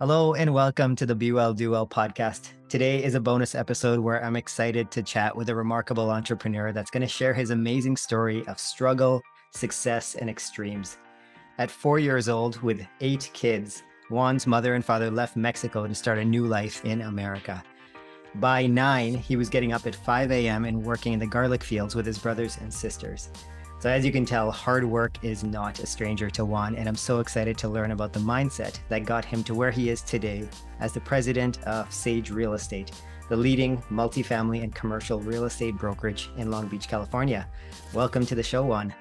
Hello and welcome to the Be Well Do Well podcast. Today is a bonus episode where I'm excited to chat with a remarkable entrepreneur that's going to share his amazing story of struggle, success, and extremes. At four years old, with eight kids, Juan's mother and father left Mexico to start a new life in America. By nine, he was getting up at 5 a.m. and working in the garlic fields with his brothers and sisters. So, as you can tell, hard work is not a stranger to Juan, and I'm so excited to learn about the mindset that got him to where he is today as the president of Sage Real Estate, the leading multifamily and commercial real estate brokerage in Long Beach, California. Welcome to the show, Juan.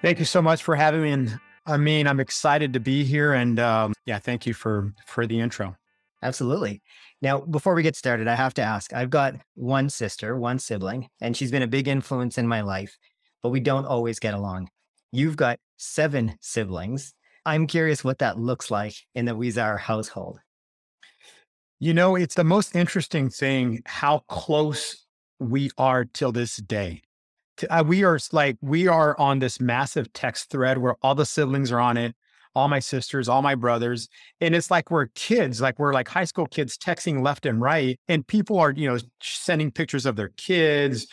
Thank you so much for having me. And I mean, I'm excited to be here, and um, yeah, thank you for for the intro. Absolutely. Now, before we get started, I have to ask I've got one sister, one sibling, and she's been a big influence in my life but we don't always get along. You've got seven siblings. I'm curious what that looks like in the Huizar household. You know, it's the most interesting thing how close we are till this day. Uh, we are like, we are on this massive text thread where all the siblings are on it, all my sisters, all my brothers. And it's like we're kids, like we're like high school kids texting left and right. And people are, you know, sending pictures of their kids,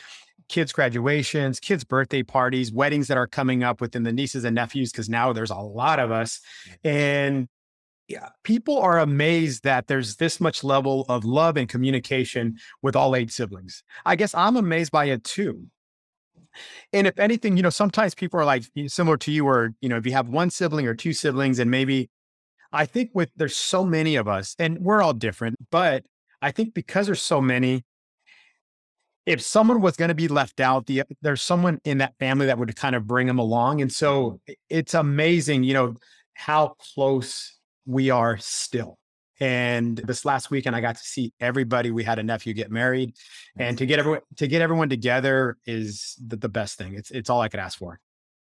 kids' graduations, kids' birthday parties, weddings that are coming up within the nieces and nephews, because now there's a lot of us. And yeah, people are amazed that there's this much level of love and communication with all eight siblings. I guess I'm amazed by it too. And if anything, you know, sometimes people are like similar to you, or, you know, if you have one sibling or two siblings, and maybe I think with there's so many of us and we're all different, but I think because there's so many, if someone was going to be left out, the, there's someone in that family that would kind of bring them along. And so it's amazing, you know, how close we are still. And this last weekend, I got to see everybody. We had a nephew get married, and to get everyone to get everyone together is the, the best thing. It's it's all I could ask for.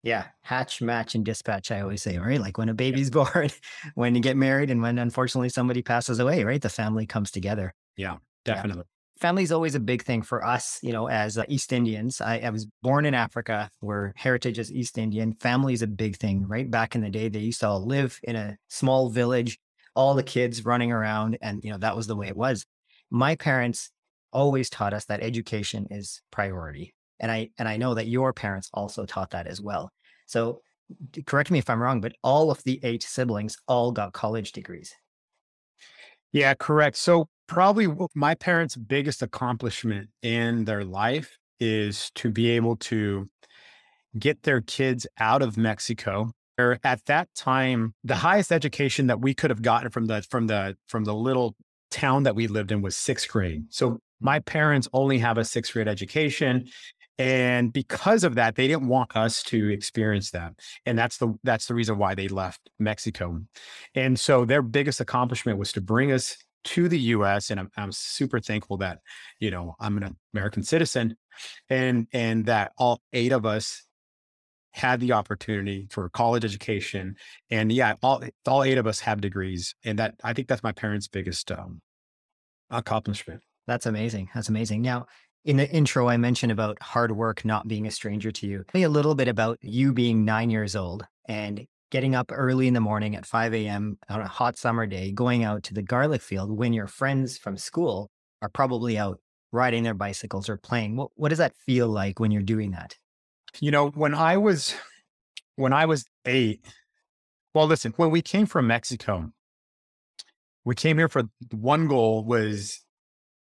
Yeah, hatch, match, and dispatch. I always say, right? Like when a baby's born, when you get married, and when unfortunately somebody passes away, right? The family comes together. Yeah, definitely. Yeah family is always a big thing for us, you know, as uh, East Indians. I, I, was born in Africa where heritage is East Indian. Family is a big thing, right? Back in the day, they used to all live in a small village, all the kids running around. And, you know, that was the way it was. My parents always taught us that education is priority. And I, and I know that your parents also taught that as well. So correct me if I'm wrong, but all of the eight siblings all got college degrees. Yeah, correct. So probably my parents' biggest accomplishment in their life is to be able to get their kids out of Mexico. Or at that time, the highest education that we could have gotten from the from the from the little town that we lived in was sixth grade. So my parents only have a sixth grade education. And because of that, they didn't want us to experience that. And that's the that's the reason why they left Mexico. And so their biggest accomplishment was to bring us to the US and I'm, I'm super thankful that you know I'm an American citizen and and that all eight of us had the opportunity for college education and yeah all all eight of us have degrees and that I think that's my parents biggest um, accomplishment. That's amazing that's amazing. Now in the intro I mentioned about hard work not being a stranger to you. Tell me a little bit about you being 9 years old and getting up early in the morning at 5 a.m. on a hot summer day, going out to the garlic field when your friends from school are probably out riding their bicycles or playing. What, what does that feel like when you're doing that? You know, when I was when I was eight, well, listen, when we came from Mexico, we came here for one goal was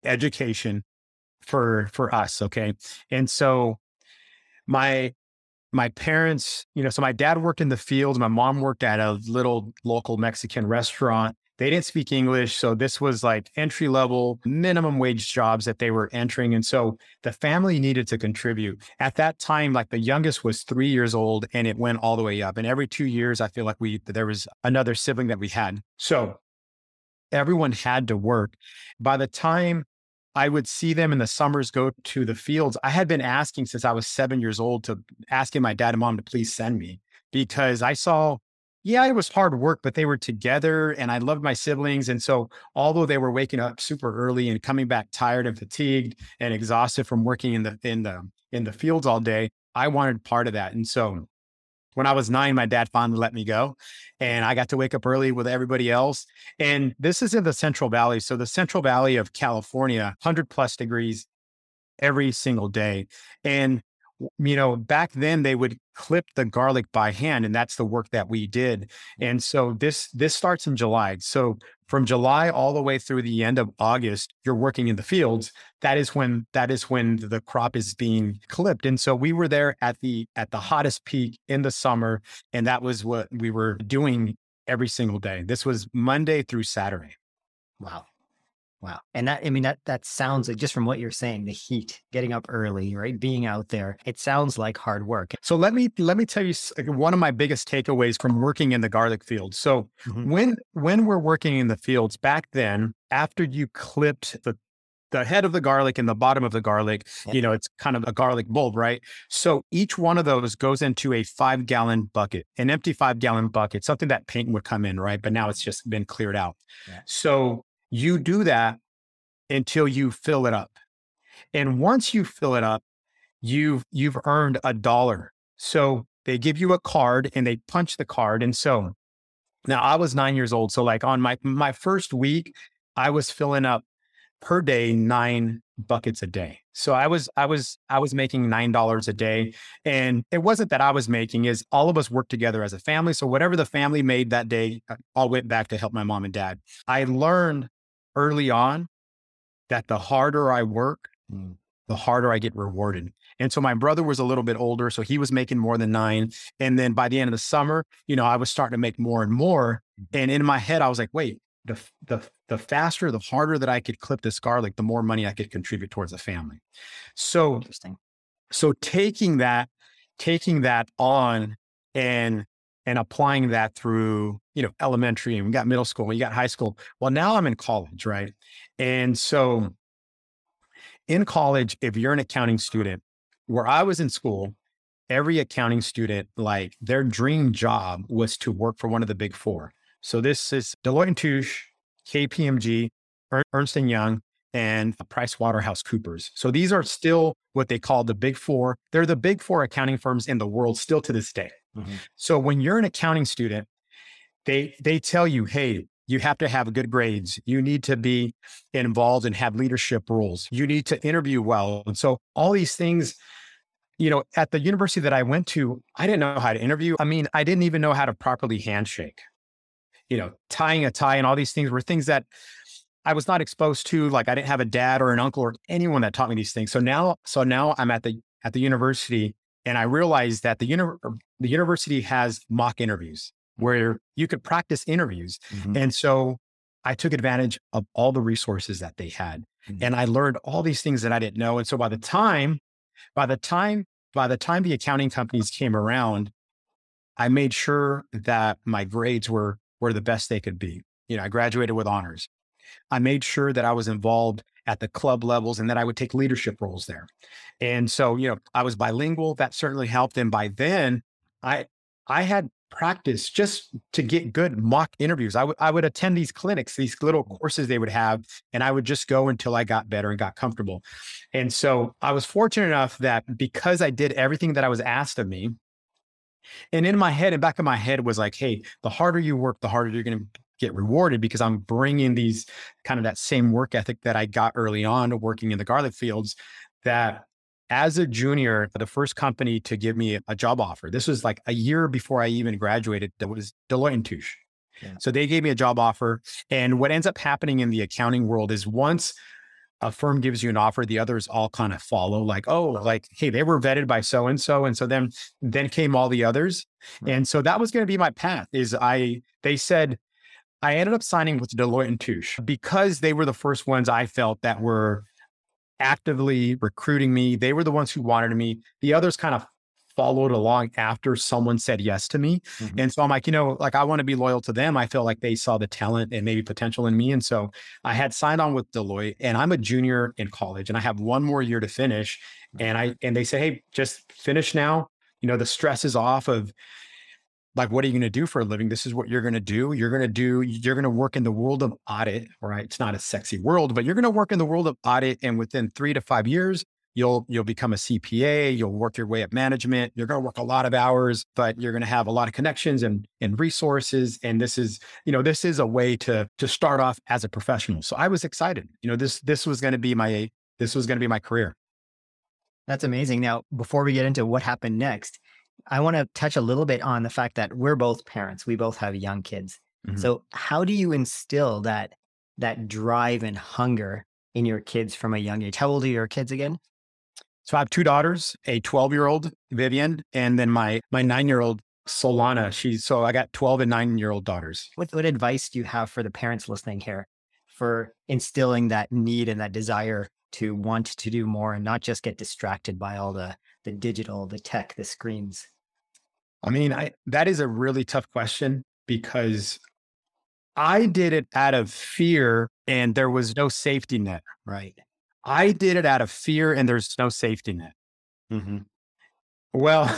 education for for us. Okay. And so my my parents, you know, so my dad worked in the fields, my mom worked at a little local Mexican restaurant. They didn't speak English. So this was like entry level, minimum wage jobs that they were entering. And so the family needed to contribute. At that time, like the youngest was three years old and it went all the way up. And every two years, I feel like we, there was another sibling that we had. So everyone had to work. By the time I would see them in the summers go to the fields. I had been asking since I was seven years old to asking my dad and mom to please send me because I saw, yeah, it was hard work, but they were together and I loved my siblings. And so, although they were waking up super early and coming back tired and fatigued and exhausted from working in the in the in the fields all day, I wanted part of that. And so when I was nine, my dad finally let me go and I got to wake up early with everybody else. And this is in the Central Valley. So the Central Valley of California, 100 plus degrees every single day. And you know, back then they would clip the garlic by hand, and that's the work that we did. Mm. And so this this starts in July. So from July all the way through the end of August, you're working in the fields. That is when that is when the crop is being clipped. And so we were there at the at the hottest peak in the summer, and that was what we were doing every single day. This was Monday through Saturday. Wow. Wow. And that, I mean, that, that sounds like just from what you're saying, the heat, getting up early, right? Being out there, it sounds like hard work. So let me, let me tell you one of my biggest takeaways from working in the garlic field. So mm-hmm. when, when we're working in the fields back then, after you clipped the the head of the garlic and the bottom of the garlic, you know, it's kind of a garlic bulb, right? So each one of those goes into a five gallon bucket, an empty five gallon bucket, something that paint would come in, right? But now it's just been cleared out. Yeah. So you do that until you fill it up. And once you fill it up, you've you've earned a dollar. So they give you a card and they punch the card. And so now I was nine years old. So like on my my first week, I was filling up per day nine buckets a day. So I was I was I was making nine dollars a day. And it wasn't that I was making is all of us worked together as a family. So whatever the family made that day, uh, all went back to help my mom and dad. I learned early on that the harder I work, mm. the harder I get rewarded. And so my brother was a little bit older, so he was making more than nine. And then by the end of the summer, you know, I was starting to make more and more. Mm-hmm. And in my head, I was like, wait, the the the faster, the harder that I could clip this garlic, the more money I could contribute towards the family. So interesting. So taking that, taking that on and and applying that through, you know, elementary and we got middle school, we got high school. Well, now I'm in college, right? And so in college, if you're an accounting student, where I was in school, every accounting student, like their dream job was to work for one of the big four. So this is Deloitte and Touche, KPMG, Ernst and Young, and Price Waterhouse Coopers. So these are still what they call the big four. They're the big four accounting firms in the world still to this day. Mm-hmm. So when you're an accounting student, they they tell you, hey, you have to have good grades. You need to be involved and have leadership roles. You need to interview well. And so all these things, you know, at the university that I went to, I didn't know how to interview. I mean, I didn't even know how to properly handshake. You know, tying a tie and all these things were things that I was not exposed to. Like I didn't have a dad or an uncle or anyone that taught me these things. So now, so now I'm at the at the university and I realized that the, uni- the university has mock interviews where you could practice interviews. Mm-hmm. And so I took advantage of all the resources that they had. Mm-hmm. And I learned all these things that I didn't know. And so by the time, by the time, by the time the accounting companies came around, I made sure that my grades were were the best they could be. You know, I graduated with honors. I made sure that I was involved at the club levels and that I would take leadership roles there. And so, you know, I was bilingual. That certainly helped. And by then, I I had practice just to get good mock interviews. I would I would attend these clinics, these little mm. courses they would have, and I would just go until I got better and got comfortable. And so I was fortunate enough that because I did everything that I was asked of me, and in my head and back of my head was like, hey, the harder you work, the harder you're going to get rewarded because I'm bringing these kind of that same work ethic that I got early on working in the garlic fields that as a junior, the first company to give me a job offer, this was like a year before I even graduated, that was Deloitte and Touche. Yeah. So they gave me a job offer. And what ends up happening in the accounting world is once a firm gives you an offer, the others all kind of follow, like, oh, like, hey, they were vetted by so and so. And so then then came all the others. Right. And so that was going to be my path. Is I they said, I ended up signing with Deloitte and Touche because they were the first ones I felt that were actively recruiting me. They were the ones who wanted me. The others kind of followed along after someone said yes to me. Mm-hmm. And so I'm like, you know, like I want to be loyal to them. I feel like they saw the talent and maybe potential in me. And so I had signed on with Deloitte and I'm a junior in college and I have one more year to finish. And I and they say, hey, just finish now. You know, the stress is off of like what are you going to do for a living this is what you're going to do you're going to do you're going to work in the world of audit right it's not a sexy world but you're going to work in the world of audit and within three to five years you'll you'll become a CPA, you'll work your way up management, you're going to work a lot of hours, but you're going to have a lot of connections and and resources and this is, you know, this is a way to to start off as a professional. So I was excited. You know, this this was going to be my this was going to be my career. That's amazing. Now, before we get into what happened next, I want to touch a little bit on the fact that we're both parents. We both have young kids. Mm-hmm. So, how do you instill that that drive and hunger in your kids from a young age? How old are your kids again? So I have two daughters, a 12 year old Vivian, and then my my nine year old Solana. She's so I got 12 and nine year old daughters. What what advice do you have for the parents listening here for instilling that need and that desire to want to do more and not just get distracted by all the the digital, the tech, the screens? I mean, I that is a really tough question because I did it out of fear and there was no safety net. Right. I did it out of fear and there's no safety net. Mm-hmm. Well,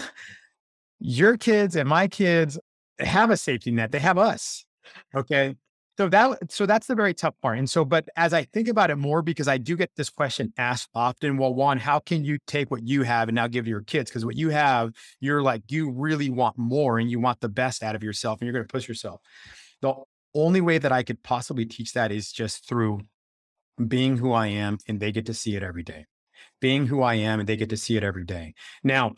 your kids and my kids have a safety net. They have us. Okay. So that so that's the very tough part. And so, but as I think about it more, because I do get this question asked often, well, Juan, how can you take what you have and now give to your kids? Because what you have, you're like, you really want more and you want the best out of yourself and you're going to push yourself. The only way that I could possibly teach that is just through being who I am and they get to see it every day. Being who I am and they get to see it every day. Now,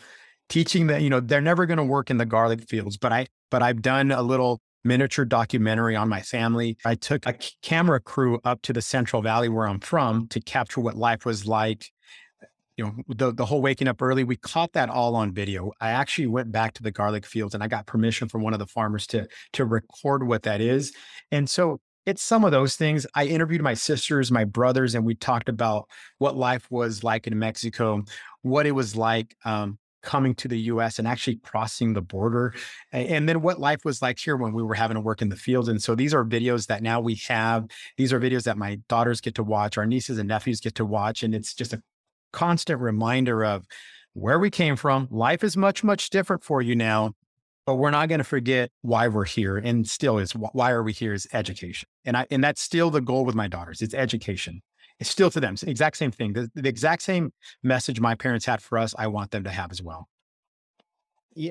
teaching that, you know, they're never going to work in the garlic fields, but I but I've done a little miniature documentary on my family. I took a camera crew up to the Central Valley where I'm from to capture what life was like you know the the whole waking up early. We caught that all on video. I actually went back to the garlic fields and i got permission from one of the farmers to to record what that is. And so it's some of those things. I interviewed my sisters my brothers and we talked about what life was like in mexico what it was like um, coming to the US and actually crossing the border. And then what life was like here when we were having to work in the fields. And so these are videos that now we have. These are videos that my daughters get to watch, our nieces and nephews get to watch. And it's just a constant reminder of where we came from. Life is much, much different for you now, but we're not going to forget why we're here. And still is why are we here is education. And I, and that's still the goal with my daughters. It's education. It's still to them. It's the exact same thing. The, the exact same message my parents had for us, I want them to have as well.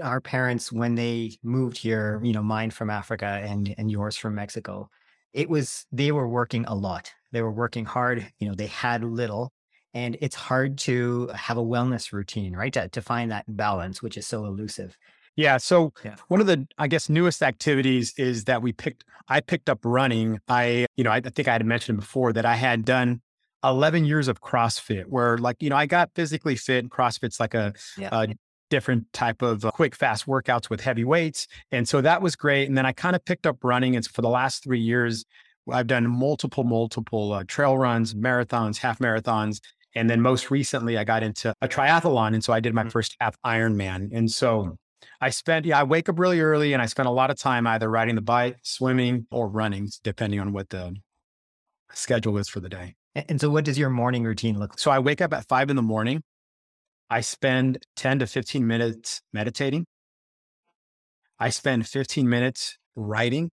Our parents, when they moved here, you know, mine from Africa and and yours from Mexico, it was they were working a lot. They were working hard. You know, they had little, and it's hard to have a wellness routine, right? To, to find that balance, which is so elusive. Yeah. So yeah. one of the, I guess, newest activities is that we picked, I picked up running. I, you know, I, I think I had mentioned before that I had done 11 years of CrossFit where like, you know, I got physically fit. and CrossFit's like a, yeah. a different type of uh, quick, fast workouts with heavy weights. And so that was great. And then I kind of picked up running. And for the last three years, I've done multiple, multiple uh, trail runs, marathons, half marathons. And then most recently, I got into a triathlon. And so I did my mm-hmm. first half Ironman. And so I spent, yeah, I wake up really early and I spend a lot of time either riding the bike, swimming, or running, depending on what the schedule is for the day. And so, what does your morning routine look like? So, I wake up at five in the morning. I spend 10 to 15 minutes meditating. I spend 15 minutes writing.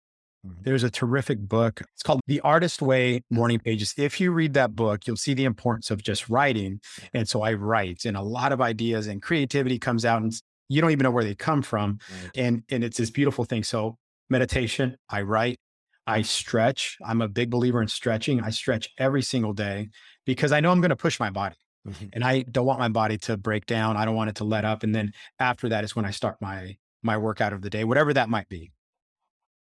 Mm-hmm. There's a terrific book. It's called The Artist Way Morning Pages. If you read that book, you'll see the importance of just writing. And so I write, and a lot of ideas and creativity comes out, and you don't even know where they come from. Right. And, and it's this beautiful thing. So, meditation, I write, I stretch. I'm a big believer in stretching. I stretch every single day because I know I'm going to push my body. Mm-hmm. And I don't want my body to break down. I don't want it to let up. And then after that is when I start my my workout of the day, whatever that might be.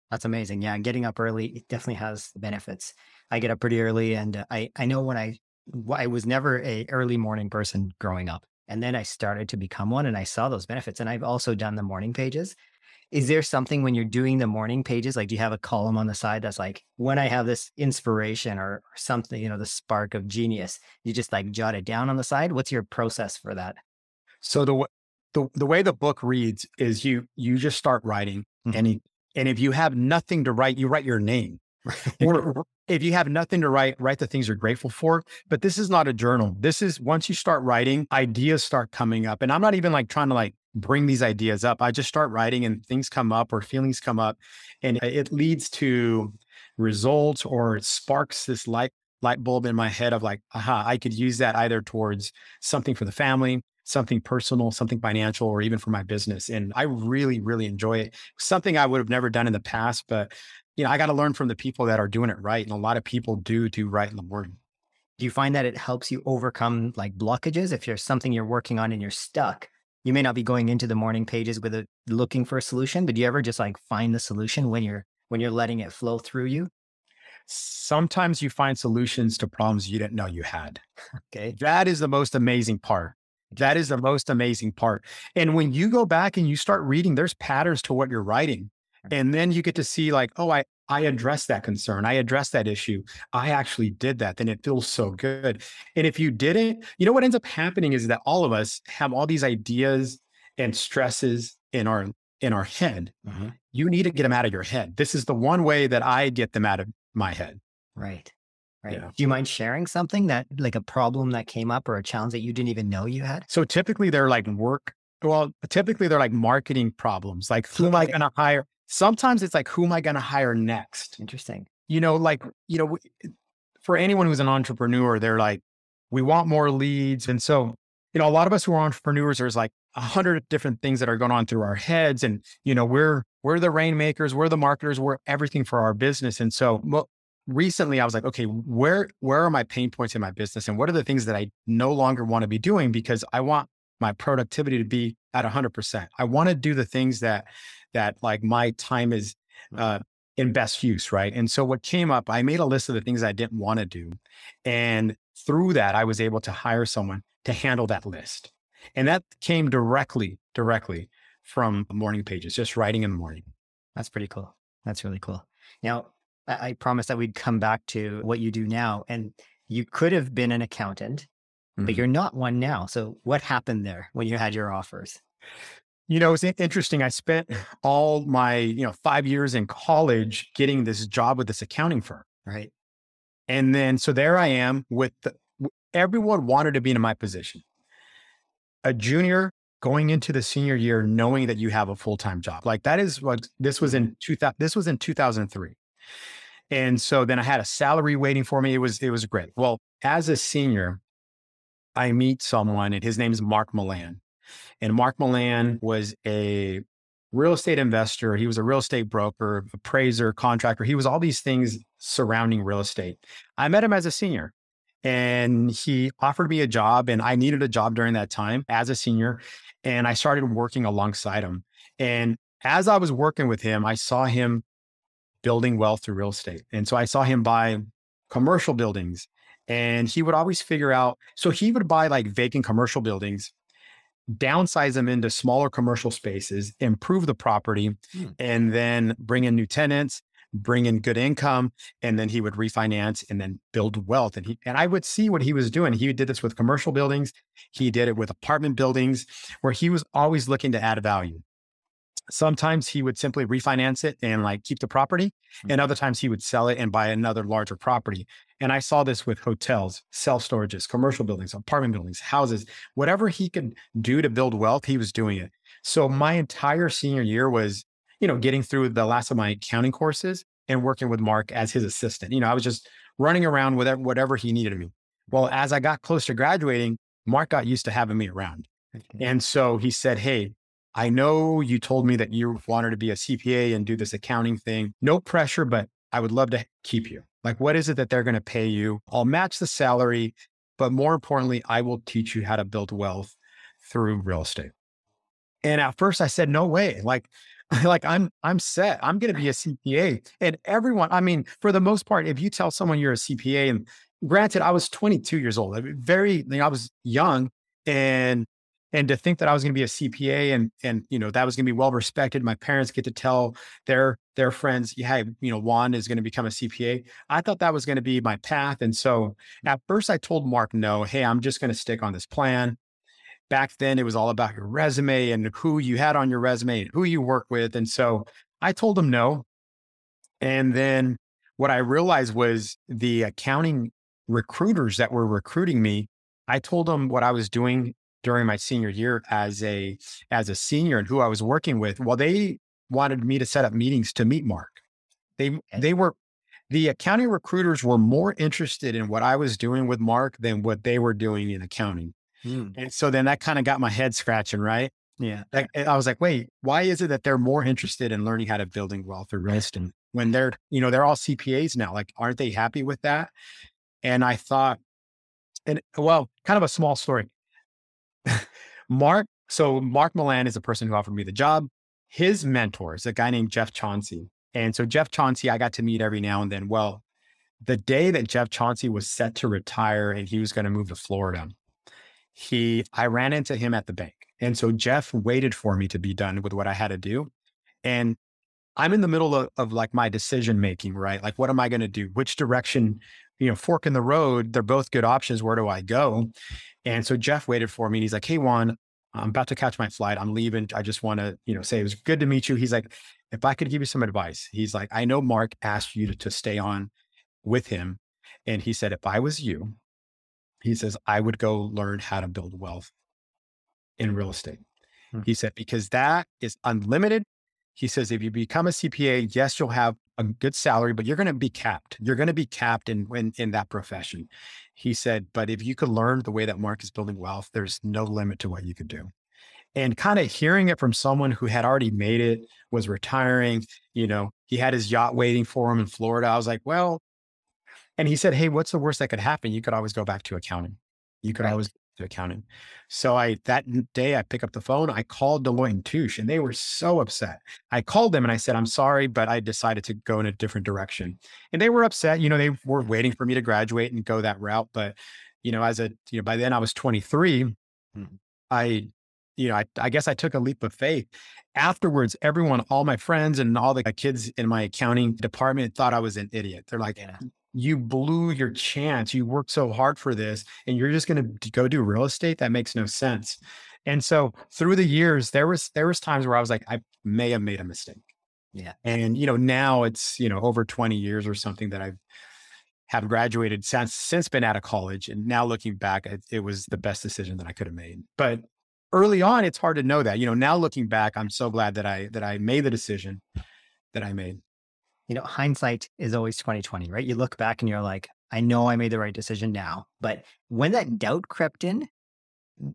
That's amazing. Yeah, getting up early it definitely has benefits. I get up pretty early, and I I know when I I was never a early morning person growing up, and then I started to become one, and I saw those benefits. And I've also done the morning pages. Is there something when you're doing the morning pages, like do you have a column on the side that's like when I have this inspiration or, or something, you know, the spark of genius, you just like jot it down on the side? What's your process for that? So the the the way the book reads is you you just start writing mm-hmm. and and if you have nothing to write, you write your name. or if you have nothing to write, write the things you're grateful for. But this is not a journal. This is once you start writing, ideas start coming up. And I'm not even like trying to like bring these ideas up. I just start writing and things come up or feelings come up and it leads to results or it sparks this light light bulb in my head of like, aha, I could use that either towards something for the family, something personal, something financial, or even for my business. And I really, really enjoy it. Something I would have never done in the past, but you know, I got to learn from the people that are doing it write. And a lot of people do do right in the morning. Do you find that it helps you overcome like blockages? If there's something you're working on and you're stuck, you may not be going into the morning pages with a looking for a solution, but do you ever just like find the solution when you're when you're letting it flow through you? Sometimes you find solutions to problems you didn't know you had. Okay. That is the most amazing part. That is the most amazing part. And when you go back and you start reading, there's patterns to what you're writing. Mm-hmm. And then you get to see like, oh, I I addressed that concern. I addressed that issue. I actually did that. Then it feels so good. And if you didn't, you know what ends up happening is that all of us have all these ideas and stresses in our in our head. Mm-hmm. You need to get them out of your head. This is the one way that I get them out of my head. Right. Right. Yeah. Do you mind sharing something that like a problem that came up or a challenge that you didn't even know you had? So typically they're like work. Well, typically they're like marketing problems. Like who am I going to hire? Sometimes it's like, who am I going to hire next? Interesting. You know, like, you know, for anyone who's an entrepreneur, they're like, we want more leads. And so, you know, a lot of us who are entrepreneurs, there's like a hundred different things that are going on through our heads. And, you know, we're, we're the rainmakers, we're the marketers, we're everything for our business. And so well, recently I was like, okay, where, where are my pain points in my business? And what are the things that I no longer want to be doing because I want my productivity to be at hundred percent. I want to do the things that, that like my time is, uh, in best use. Right. And so what came up, I made a list of the things I didn't want to do. And through that, I was able to hire someone to handle that list. And that came directly, directly from morning pages, just writing in the morning. That's pretty cool. That's really cool. Now, I, I promised that we'd come back to what you do now. And you could have been an accountant, mm-hmm. but you're not one now. So what happened there when you had your offers? You know, it's interesting. I spent all my, you know, five years in college getting this job with this accounting firm. Right. And then, so there I am with the, everyone wanted to be in my position. A junior going into the senior year, knowing that you have a full time job. Like that is what this was in 2000, this was in 2003. And so then I had a salary waiting for me. It was, it was great. Well, as a senior, I meet someone and his name is Mark Milan. And Mark Milan was a real estate investor. He was a real estate broker, appraiser, contractor. He was all these things mm. surrounding real estate. I met him as a senior and he offered me a job and I needed a job during that time as a senior. And I started working alongside him. And as I was working with him, I saw him building wealth through real estate. And so I saw him buy commercial buildings and he would always figure out. So he would buy like vacant commercial buildings, downsize them into smaller commercial spaces, improve the property, hmm. and then bring in new tenants, bring in good income, and then he would refinance and then build wealth. And he and I would see what he was doing. He did this with commercial buildings, he did it with apartment buildings, where he was always looking to add value. Sometimes he would simply refinance it and like keep the property. Mm-hmm. And other times he would sell it and buy another larger property. And I saw this with hotels, self storages, commercial buildings, apartment buildings, houses, whatever he could do to build wealth, he was doing it. So my entire senior year was, you know, getting through the last of my accounting courses and working with Mark as his assistant. You know, I was just running around with whatever he needed of me. Well, as I got close to graduating, Mark got used to having me around. And so he said, Hey, I know you told me that you wanted to be a CPA and do this accounting thing. No pressure, but I would love to keep you. Like, what is it that they're going to pay you? I'll match the salary, but more importantly, I will teach you how to build wealth through real estate. And at first I said, no way. Like, like I'm I'm set. I'm going to be a CPA. And everyone, I mean, for the most part, if you tell someone you're a CPA, and granted, I was 22 years old, very, you know, I was young, and and to think that I was going to be a CPA and and you know that was going to be well respected. My parents get to tell their their friends, yeah, you know, Juan is going to become a CPA. I thought that was going to be my path, and so mm. at first I told Mark, no, hey, I'm just going to stick on this plan. Back then, it was all about your resume and who you had on your resume and who you work with, and so I told him no. And then what I realized was the accounting recruiters that were recruiting me I told them what I was doing during my senior year as a as a senior and who I was working with, well, they wanted me to set up meetings to meet Mark. They they were the accounting recruiters were more interested in what I was doing with Mark than what they were doing in accounting. Mm. And so then that kind of got my head scratching, right? Yeah. Like, I was like, wait, why is it that they're more interested in learning how to building wealth or risk? And when they're, you know, they're all CPAs now, like, aren't they happy with that? And I thought, and well, kind of a small story. Mark, so Mark Milan is the person who offered me the job. His mentor is a guy named Jeff Chauncey. And so Jeff Chauncey, I got to meet every now and then. Well, the day that Jeff Chauncey was set to retire and he was going to move to Florida, he I ran into him at the bank. And so Jeff waited for me to be done with what I had to do. And I'm in the middle of, of like my decision making, right? Like, what am I going to do? Which direction, you know, fork in the road? They're both good options. Where do I go? And so Jeff waited for me. And he's like, Hey, Juan, I'm about to catch my flight. I'm leaving. I just want to, you know, say it was good to meet you. He's like, if I could give you some advice, he's like, I know Mark asked you to, to stay on with him. And he said, if I was you, he says, I would go learn how to build wealth in real estate. Hmm. He said, because that is unlimited. He says, if you become a CPA, yes, you'll have a good salary, but you're going to be capped. You're going to be capped in, in, in that profession. He said, but if you could learn the way that Mark is building wealth, there's no limit to what you could do and kind of hearing it from someone who had already made it, was retiring, you know, he had his yacht waiting for him in Florida. I was like, well, and he said, Hey, what's the worst that could happen? You could always go back to accounting. You could right. always to accounting. So I that day I pick up the phone, I called Deloitte and Touche and they were so upset. I called them and I said, I'm sorry, but I decided to go in a different direction. And they were upset. You know, they were waiting for me to graduate and go that route. But, you know, as a, you know, by then I was 23. Mm-hmm. I you know, I, I, guess I took a leap of faith. Afterwards, everyone, all my friends and all the kids in my accounting department thought I was an idiot. They're like, yeah. You blew your chance. You worked so hard for this and you're just going to go do real estate. That makes no sense. And so through the years, there was, there was times where I was like, I may have made a mistake. Yeah. And, you know, now it's, you know, over 20 years or something that I've, have graduated since since been out of college and now looking back it, it was the best decision that i could have made but early on, it's hard to know that. You know, now looking back, I'm so glad that I that I made the decision that I made. You know, hindsight is always 2020, right? You look back and you're like, I know I made the right decision now. But when that doubt crept in,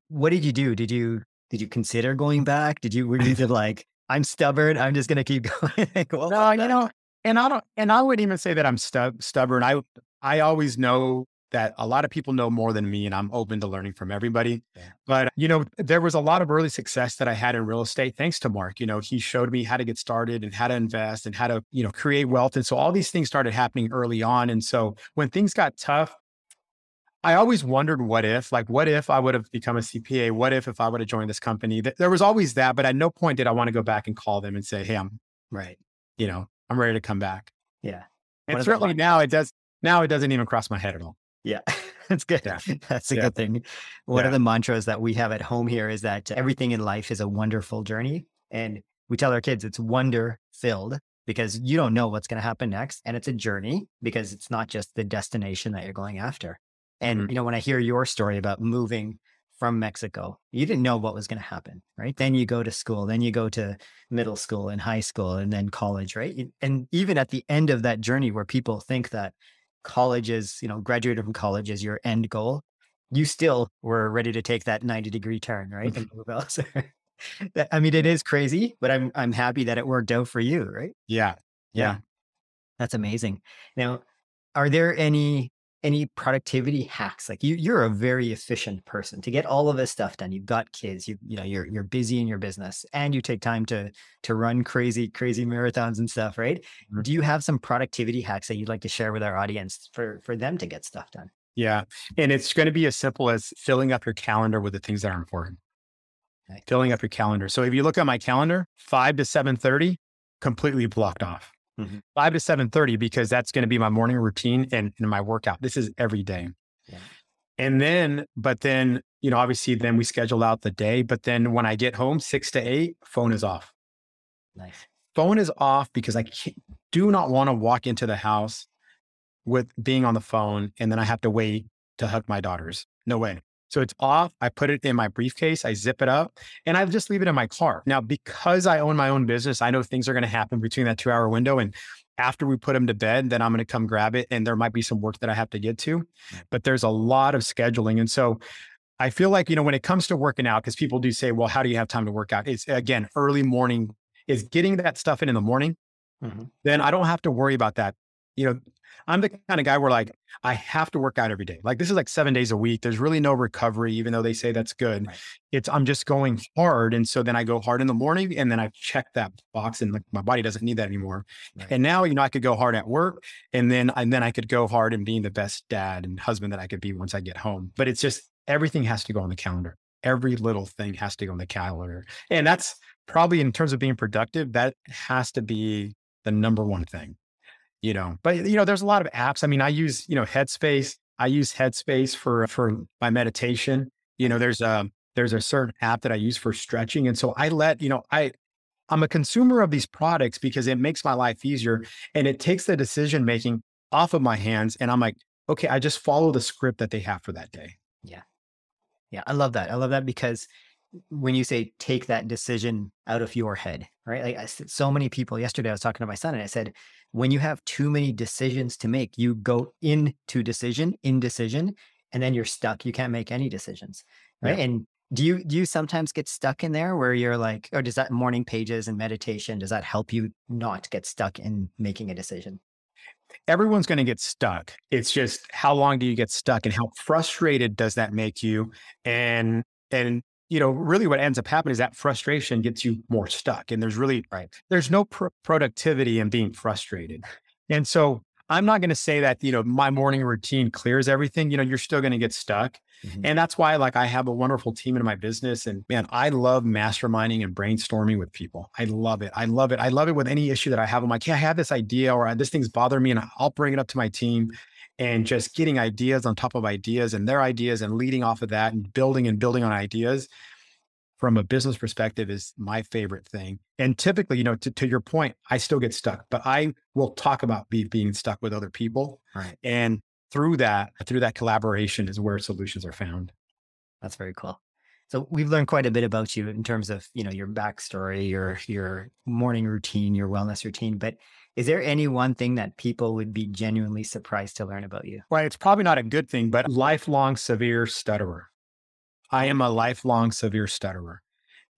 what did you do? Did you did you consider going back? Did you were you like, I'm stubborn, I'm just gonna keep going? well, no, you know, and I don't and I wouldn't even say that I'm stu- stubborn. I I always know that a lot of people know more than me and I'm open to learning from everybody. Yeah. But, you know, there was a lot of early success that I had in real estate thanks to Mark. You know, he showed me how to get started and how to invest and how to, you know, create wealth. And so all these things started happening early on. And so when things got tough, I always wondered what if, like, what if I would have become a CPA? What if, if I would have joined this company? There was always that, but at no point did I want to go back and call them and say, Hey, I'm right. You know, I'm ready to come back. Yeah. And certainly now it does, now it doesn't even cross my head at all. Yeah, that's good. Yeah. That's a yeah. good thing. One yeah. of the mantras that we have at home here is that everything in life is a wonderful journey. And we tell our kids it's wonder filled because you don't know what's going to happen next. And it's a journey because it's not just the destination that you're going after. And, mm-hmm. you know, when I hear your story about moving from Mexico, you didn't know what was going to happen, right? Then you go to school, then you go to middle school and high school and then college, right? And even at the end of that journey where people think that college as, you know, graduated from college as your end goal, you still were ready to take that 90 degree turn, right? and move elsewhere. I mean, it is crazy, but I'm I'm happy that it worked out for you, right? Yeah. Yeah. yeah. That's amazing. Now, are there any any productivity hacks? Like you, you're a very efficient person to get all of this stuff done. You've got kids, you, you know, you're, you're busy in your business and you take time to, to run crazy, crazy marathons and stuff, right? Mm-hmm. Do you have some productivity hacks that you'd like to share with our audience for, for them to get stuff done? Yeah. And it's going to be as simple as filling up your calendar with the things that are important. Filling up your calendar. So if you look at my calendar, five to 730, completely blocked off mm-hmm. five to seven thirty because that's going to be my morning routine and, and my workout. This is every day. Yeah. And then, but then, you know, obviously then we schedule out the day. But then when I get home, six to eight, phone is off. Nice. Phone is off because I do not want to walk into the house with being on the phone and then I have to wait to hug my daughters. No way. So it's off. I put it in my briefcase, I zip it up, and I just leave it in my car. Now, because I own my own business, I know things are going to happen between that two hour window. And after we put them to bed, then I'm going to come grab it. And there might be some work that I have to get to, but there's a lot of scheduling. And so I feel like, you know, when it comes to working out, because people do say, well, how do you have time to work out? It's again, early morning is getting that stuff in in the morning. Mm-hmm. Then I don't have to worry about that. You know, I'm the kind of guy where like I have to work out every day. Like this is like seven days a week. There's really no recovery, even though they say that's good. Right. It's I'm just going hard. And so then I go hard in the morning and then I check that box and like my body doesn't need that anymore. Right. And now, you know, I could go hard at work and then and then I could go hard in being the best dad and husband that I could be once I get home. But it's just everything has to go on the calendar. Every little thing has to go on the calendar. And that's probably in terms of being productive, that has to be the number one thing you know, but you know, there's a lot of apps. I mean, I use, you know, Headspace. I use Headspace for for my meditation. You know, there's a there's a certain app that I use for stretching. And so I let, you know, I I'm a consumer of these products because it makes my life easier and it takes the decision making off of my hands. And I'm like, okay, I just follow the script that they have for that day. Yeah. Yeah. I love that. I love that because when you say take that decision out of your head, right? Like I said, so many people yesterday, I was talking to my son and I said, when you have too many decisions to make, you go into decision, indecision, and then you're stuck. You can't make any decisions, right? Yeah. And do you do you sometimes get stuck in there where you're like, or does that morning pages and meditation does that help you not get stuck in making a decision? Everyone's going to get stuck. It's just how long do you get stuck, and how frustrated does that make you? And and you know, really what ends up happening is that frustration gets you more stuck. And there's really, right. there's no pr- productivity in being frustrated. And so I'm not going to say that, you know, my morning routine clears everything. You know, you're still going to get stuck. Mm-hmm. And that's why, like, I have a wonderful team in my business. And man, I love masterminding and brainstorming with people. I love it. I love it. I love it with any issue that I have. I'm like, yeah, I have this idea or this thing's bothering me. And I'll bring it up to my team and just getting ideas on top of ideas and their ideas and leading off of that and building and building on ideas from a business perspective is my favorite thing. And typically, you know, to, to your point, I still get stuck, but I will talk about be, being stuck with other people. Right. And through that, through that collaboration is where solutions are found. That's very cool. So we've learned quite a bit about you in terms of, you know, your backstory, your your morning routine, your wellness routine. But is there any one thing that people would be genuinely surprised to learn about you? Well, it's probably not a good thing, but lifelong severe stutterer. I am a lifelong severe stutterer.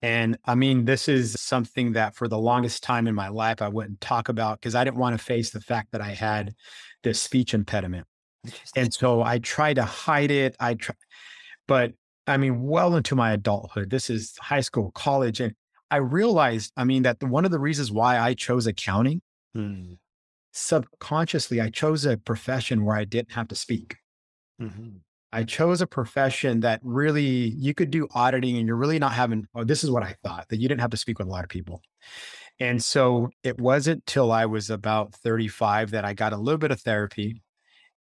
And I mean, this is something that for the longest time in my life, I wouldn't talk about because I didn't want to face the fact that I had this speech impediment. And so I tried to hide it. I try, but I mean, well into my adulthood, this is high school, college. And I realized, I mean, that one of the reasons why I chose accounting hmm. subconsciously, I chose a profession where I didn't have to speak. Mm-hmm. I chose a profession that really you could do auditing and you're really not having, oh, this is what I thought, that you didn't have to speak with a lot of people. And so it wasn't till I was about 35 that I got a little bit of therapy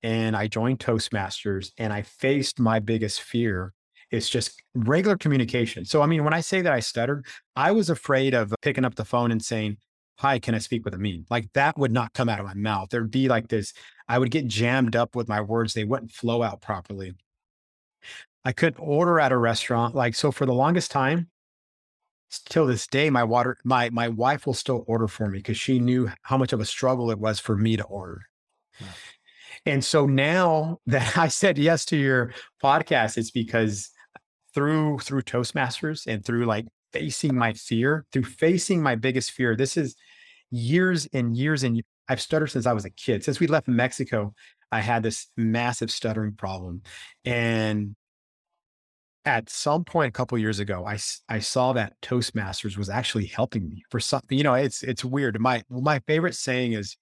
and I joined Toastmasters and I faced my biggest fear. It's just regular communication. So, I mean, when I say that I stuttered, I was afraid of picking up the phone and saying, Hi, can I speak with Amin? Like that would not come out of my mouth. There'd be like this, I would get jammed up with my words. They wouldn't flow out properly. I couldn't order at a restaurant. Like, so for the longest time, till this day, my water, my my wife will still order for me because she knew how much of a struggle it was for me to order. And so now that I said yes to your podcast, it's because through through Toastmasters and through like facing my fear, through facing my biggest fear, this is years and years and I've stuttered since I was a kid. Since we left Mexico, I had this massive stuttering problem. And at some point a couple years ago, I, I saw that Toastmasters was actually helping me for something. You know, it's it's weird. My my favorite saying is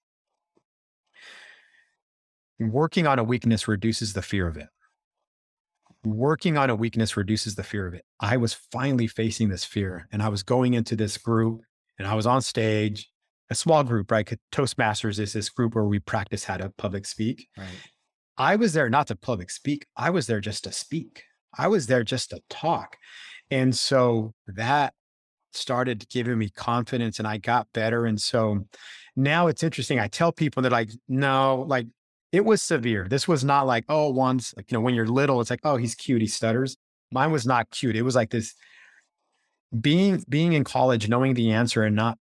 working on a weakness reduces the fear of it. Working on a weakness reduces the fear of it. I was finally facing this fear and I was going into this group and I was on stage a small group, right? Toastmasters is this group where we practice how to public speak. Right. I was there not to public speak. I was there just to speak. I was there just to talk. And so that started giving me confidence and I got better. And so now it's interesting. I tell people that like, no, like it was severe. This was not like, oh, once, like, you know, when you're little, it's like, oh, he's cute, he stutters. Mine was not cute. It was like this being being in college, knowing the answer and not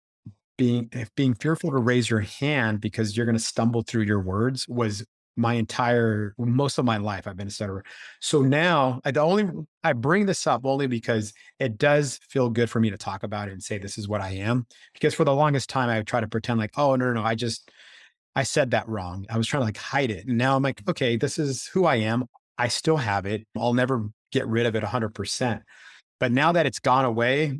being if being fearful to raise your hand because you're going to stumble through your words was my entire most of my life I've been a stutterer. So now I the only I bring this up only because it does feel good for me to talk about it and say this is what I am. Because for the longest time I try to pretend like, oh no, no, no, I just I said that wrong. I was trying to like hide it. And now I'm like, okay, this is who I am. I still have it. I'll never get rid of it 100%. But now that it's gone away,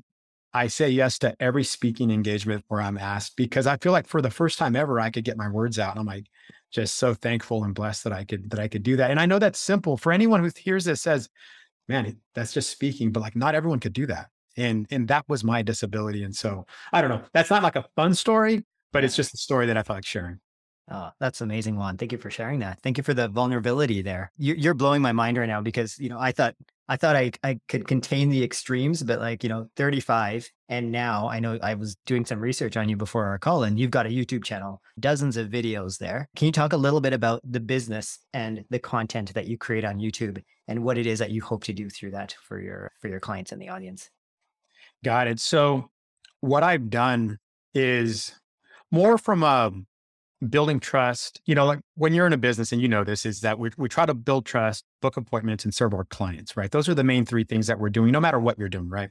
I say yes to every speaking engagement where I'm asked because I feel like for the first time ever, I could get my words out. And I'm like, just so thankful and blessed that I could that I could do that. And I know that's simple for anyone who hears this says, man, that's just speaking, but like not everyone could do that. And and that was my disability. And so I don't know. That's not like a fun story, but it's just a story that I felt like sharing. Oh, that's amazing, Juan. Thank you for sharing that. Thank you for the vulnerability there. You're blowing my mind right now because you know I thought I thought I I could contain the extremes, but like you know 35, and now I know I was doing some research on you before our call, and you've got a YouTube channel, dozens of videos there. Can you talk a little bit about the business and the content that you create on YouTube, and what it is that you hope to do through that for your for your clients and the audience? Got it. So what I've done is more from a building trust, you know, like when you're in a business and you know this is that we, we try to build trust, book appointments and serve our clients, right? Those are the main three things that we're doing, no matter what you're doing, right?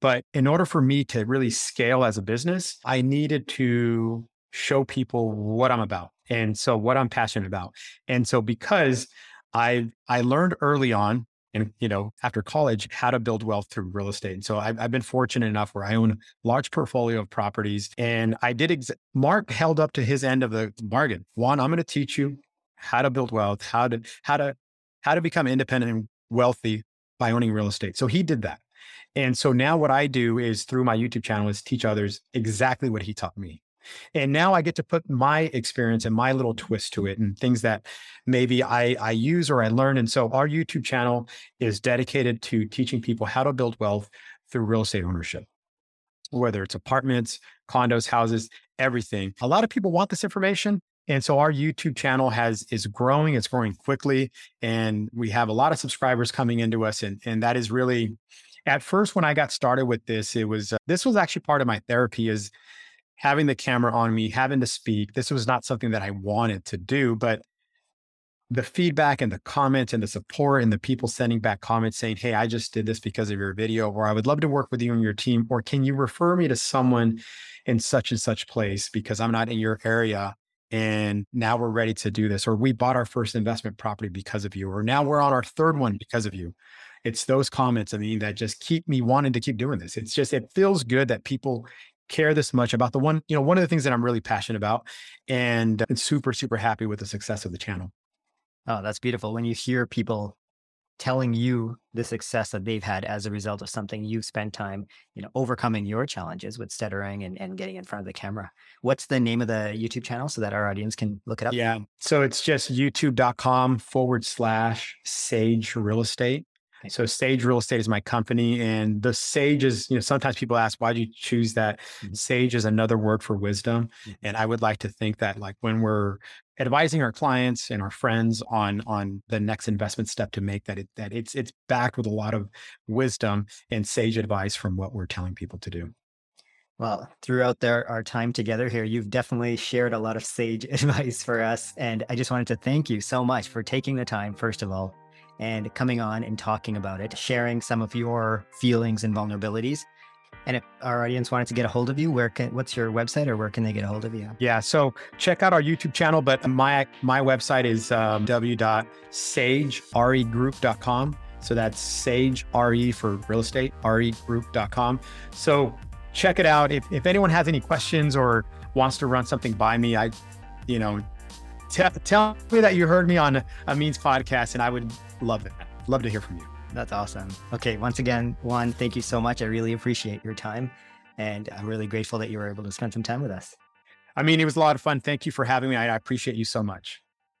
But in order for me to really scale as a business, I needed to show people what I'm about. And so what I'm passionate about. And so because I I learned early on and you know after college how to build wealth through real estate and so I've, I've been fortunate enough where i own a large portfolio of properties and i did ex- mark held up to his end of the bargain. Juan i'm going to teach you how to build wealth how to how to how to become independent and wealthy by owning real estate. So he did that. And so now what i do is through my youtube channel is teach others exactly what he taught me and now I get to put my experience and my little twist to it and things that maybe I, I use or I learn. And so our YouTube channel is dedicated to teaching people how to build wealth through real estate ownership, whether it's apartments, condos, houses, everything. A lot of people want this information. And so our YouTube channel has is growing, it's growing quickly, and we have a lot of subscribers coming into us. And, and that is really at first when I got started with this, it was uh, this was actually part of my therapy is having the camera on me, having to speak. This was not something that I wanted to do, but the feedback and the comments and the support and the people sending back comments saying, Hey, I just did this because of your video, or I would love to work with you and your team, or can you refer me to someone in such and such place because I'm not in your area and now we're ready to do this, or we bought our first investment property because of you, or now we're on our third one because of you. It's those comments, I mean, that just keep me wanting to keep doing this. It's just, it feels good that people care this much about the one, you know, one of the things that I'm really passionate about and I'm super, super happy with the success of the channel. Oh, that's beautiful. When you hear people telling you the success that they've had as a result of something you've spent time, you know, overcoming your challenges with stuttering and, and getting in front of the camera. What's the name of the YouTube channel so that our audience can look it up? Yeah. So it's just youtube.com forward slash sage real estate. So Sage Real Estate is my company, and the Sage is, you know, sometimes people ask, why do you choose that? Mm-hmm. Sage is another word for wisdom, mm-hmm. and I would like to think that, like, when we're advising our clients and our friends on on the next investment step to make, that it that it's it's backed with a lot of wisdom and sage advice from what we're telling people to do. Well, throughout their, our time together here, you've definitely shared a lot of sage advice for us. And I just wanted to thank you so much for taking the time, first of all, and coming on and talking about it, sharing some of your feelings and vulnerabilities. And if our audience wanted to get a hold of you, where can what's your website or where can they get a hold of you? Yeah, so check out our YouTube channel, but my my website is um, w.sageregroup.com. So that's Sage RE for real estate, regroup.com. So check it out. If, if anyone has any questions or wants to run something by me, I, you know, t- tell me that you heard me on Amin's podcast and I would love it. Love to hear from you. That's awesome. Okay. Once again, Juan, thank you so much. I really appreciate your time. And I'm really grateful that you were able to spend some time with us. I mean, it was a lot of fun. Thank you for having me. I, I appreciate you so much.